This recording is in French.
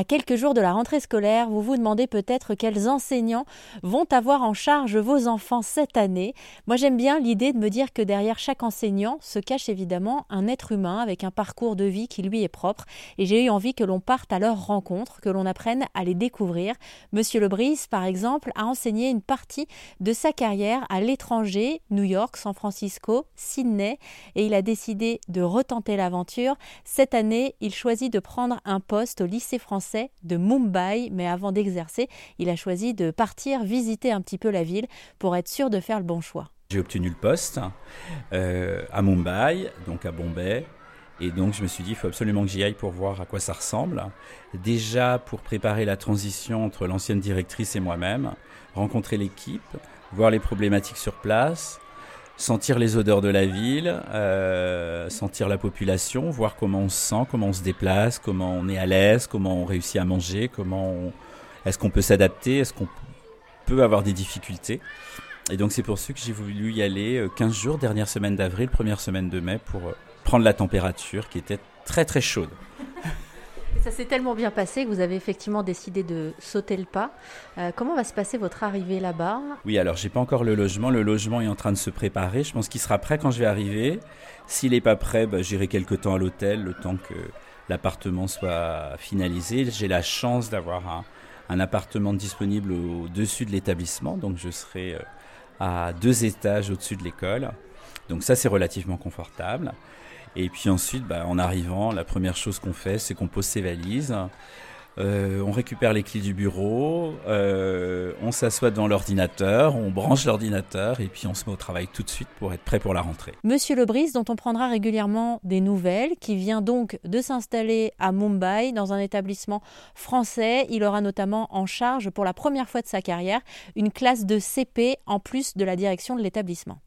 À quelques jours de la rentrée scolaire, vous vous demandez peut-être quels enseignants vont avoir en charge vos enfants cette année. Moi j'aime bien l'idée de me dire que derrière chaque enseignant se cache évidemment un être humain avec un parcours de vie qui lui est propre et j'ai eu envie que l'on parte à leur rencontre, que l'on apprenne à les découvrir. Monsieur Lebris, par exemple, a enseigné une partie de sa carrière à l'étranger, New York, San Francisco, Sydney, et il a décidé de retenter l'aventure. Cette année, il choisit de prendre un poste au lycée français de Mumbai, mais avant d'exercer, il a choisi de partir visiter un petit peu la ville pour être sûr de faire le bon choix. J'ai obtenu le poste euh, à Mumbai, donc à Bombay. Et donc je me suis dit, il faut absolument que j'y aille pour voir à quoi ça ressemble. Déjà pour préparer la transition entre l'ancienne directrice et moi-même, rencontrer l'équipe, voir les problématiques sur place, sentir les odeurs de la ville, euh, sentir la population, voir comment on se sent, comment on se déplace, comment on est à l'aise, comment on réussit à manger, comment est-ce qu'on peut s'adapter, est-ce qu'on peut avoir des difficultés. Et donc c'est pour ça que j'ai voulu y aller 15 euh, jours, dernière semaine d'avril, première semaine de mai, pour euh, prendre la température qui était très très chaude. Ça s'est tellement bien passé que vous avez effectivement décidé de sauter le pas. Euh, comment va se passer votre arrivée là-bas? Oui, alors j'ai pas encore le logement. Le logement est en train de se préparer. Je pense qu'il sera prêt quand je vais arriver. S'il n'est pas prêt, bah, j'irai quelque temps à l'hôtel, le temps que l'appartement soit finalisé. J'ai la chance d'avoir un, un, appartement disponible au-dessus de l'établissement, donc je serai euh, à deux étages au-dessus de l'école. Donc ça, c'est relativement confortable. Et puis ensuite, bah, en arrivant, la première chose qu'on fait, c'est qu'on pose ses valises. Euh, on récupère les clés du bureau, euh, on s'assoit devant l'ordinateur, on branche l'ordinateur et puis on se met au travail tout de suite pour être prêt pour la rentrée. Monsieur Lebris, dont on prendra régulièrement des nouvelles, qui vient donc de s'installer à Mumbai dans un établissement français. Il aura notamment en charge pour la première fois de sa carrière une classe de CP en plus de la direction de l'établissement.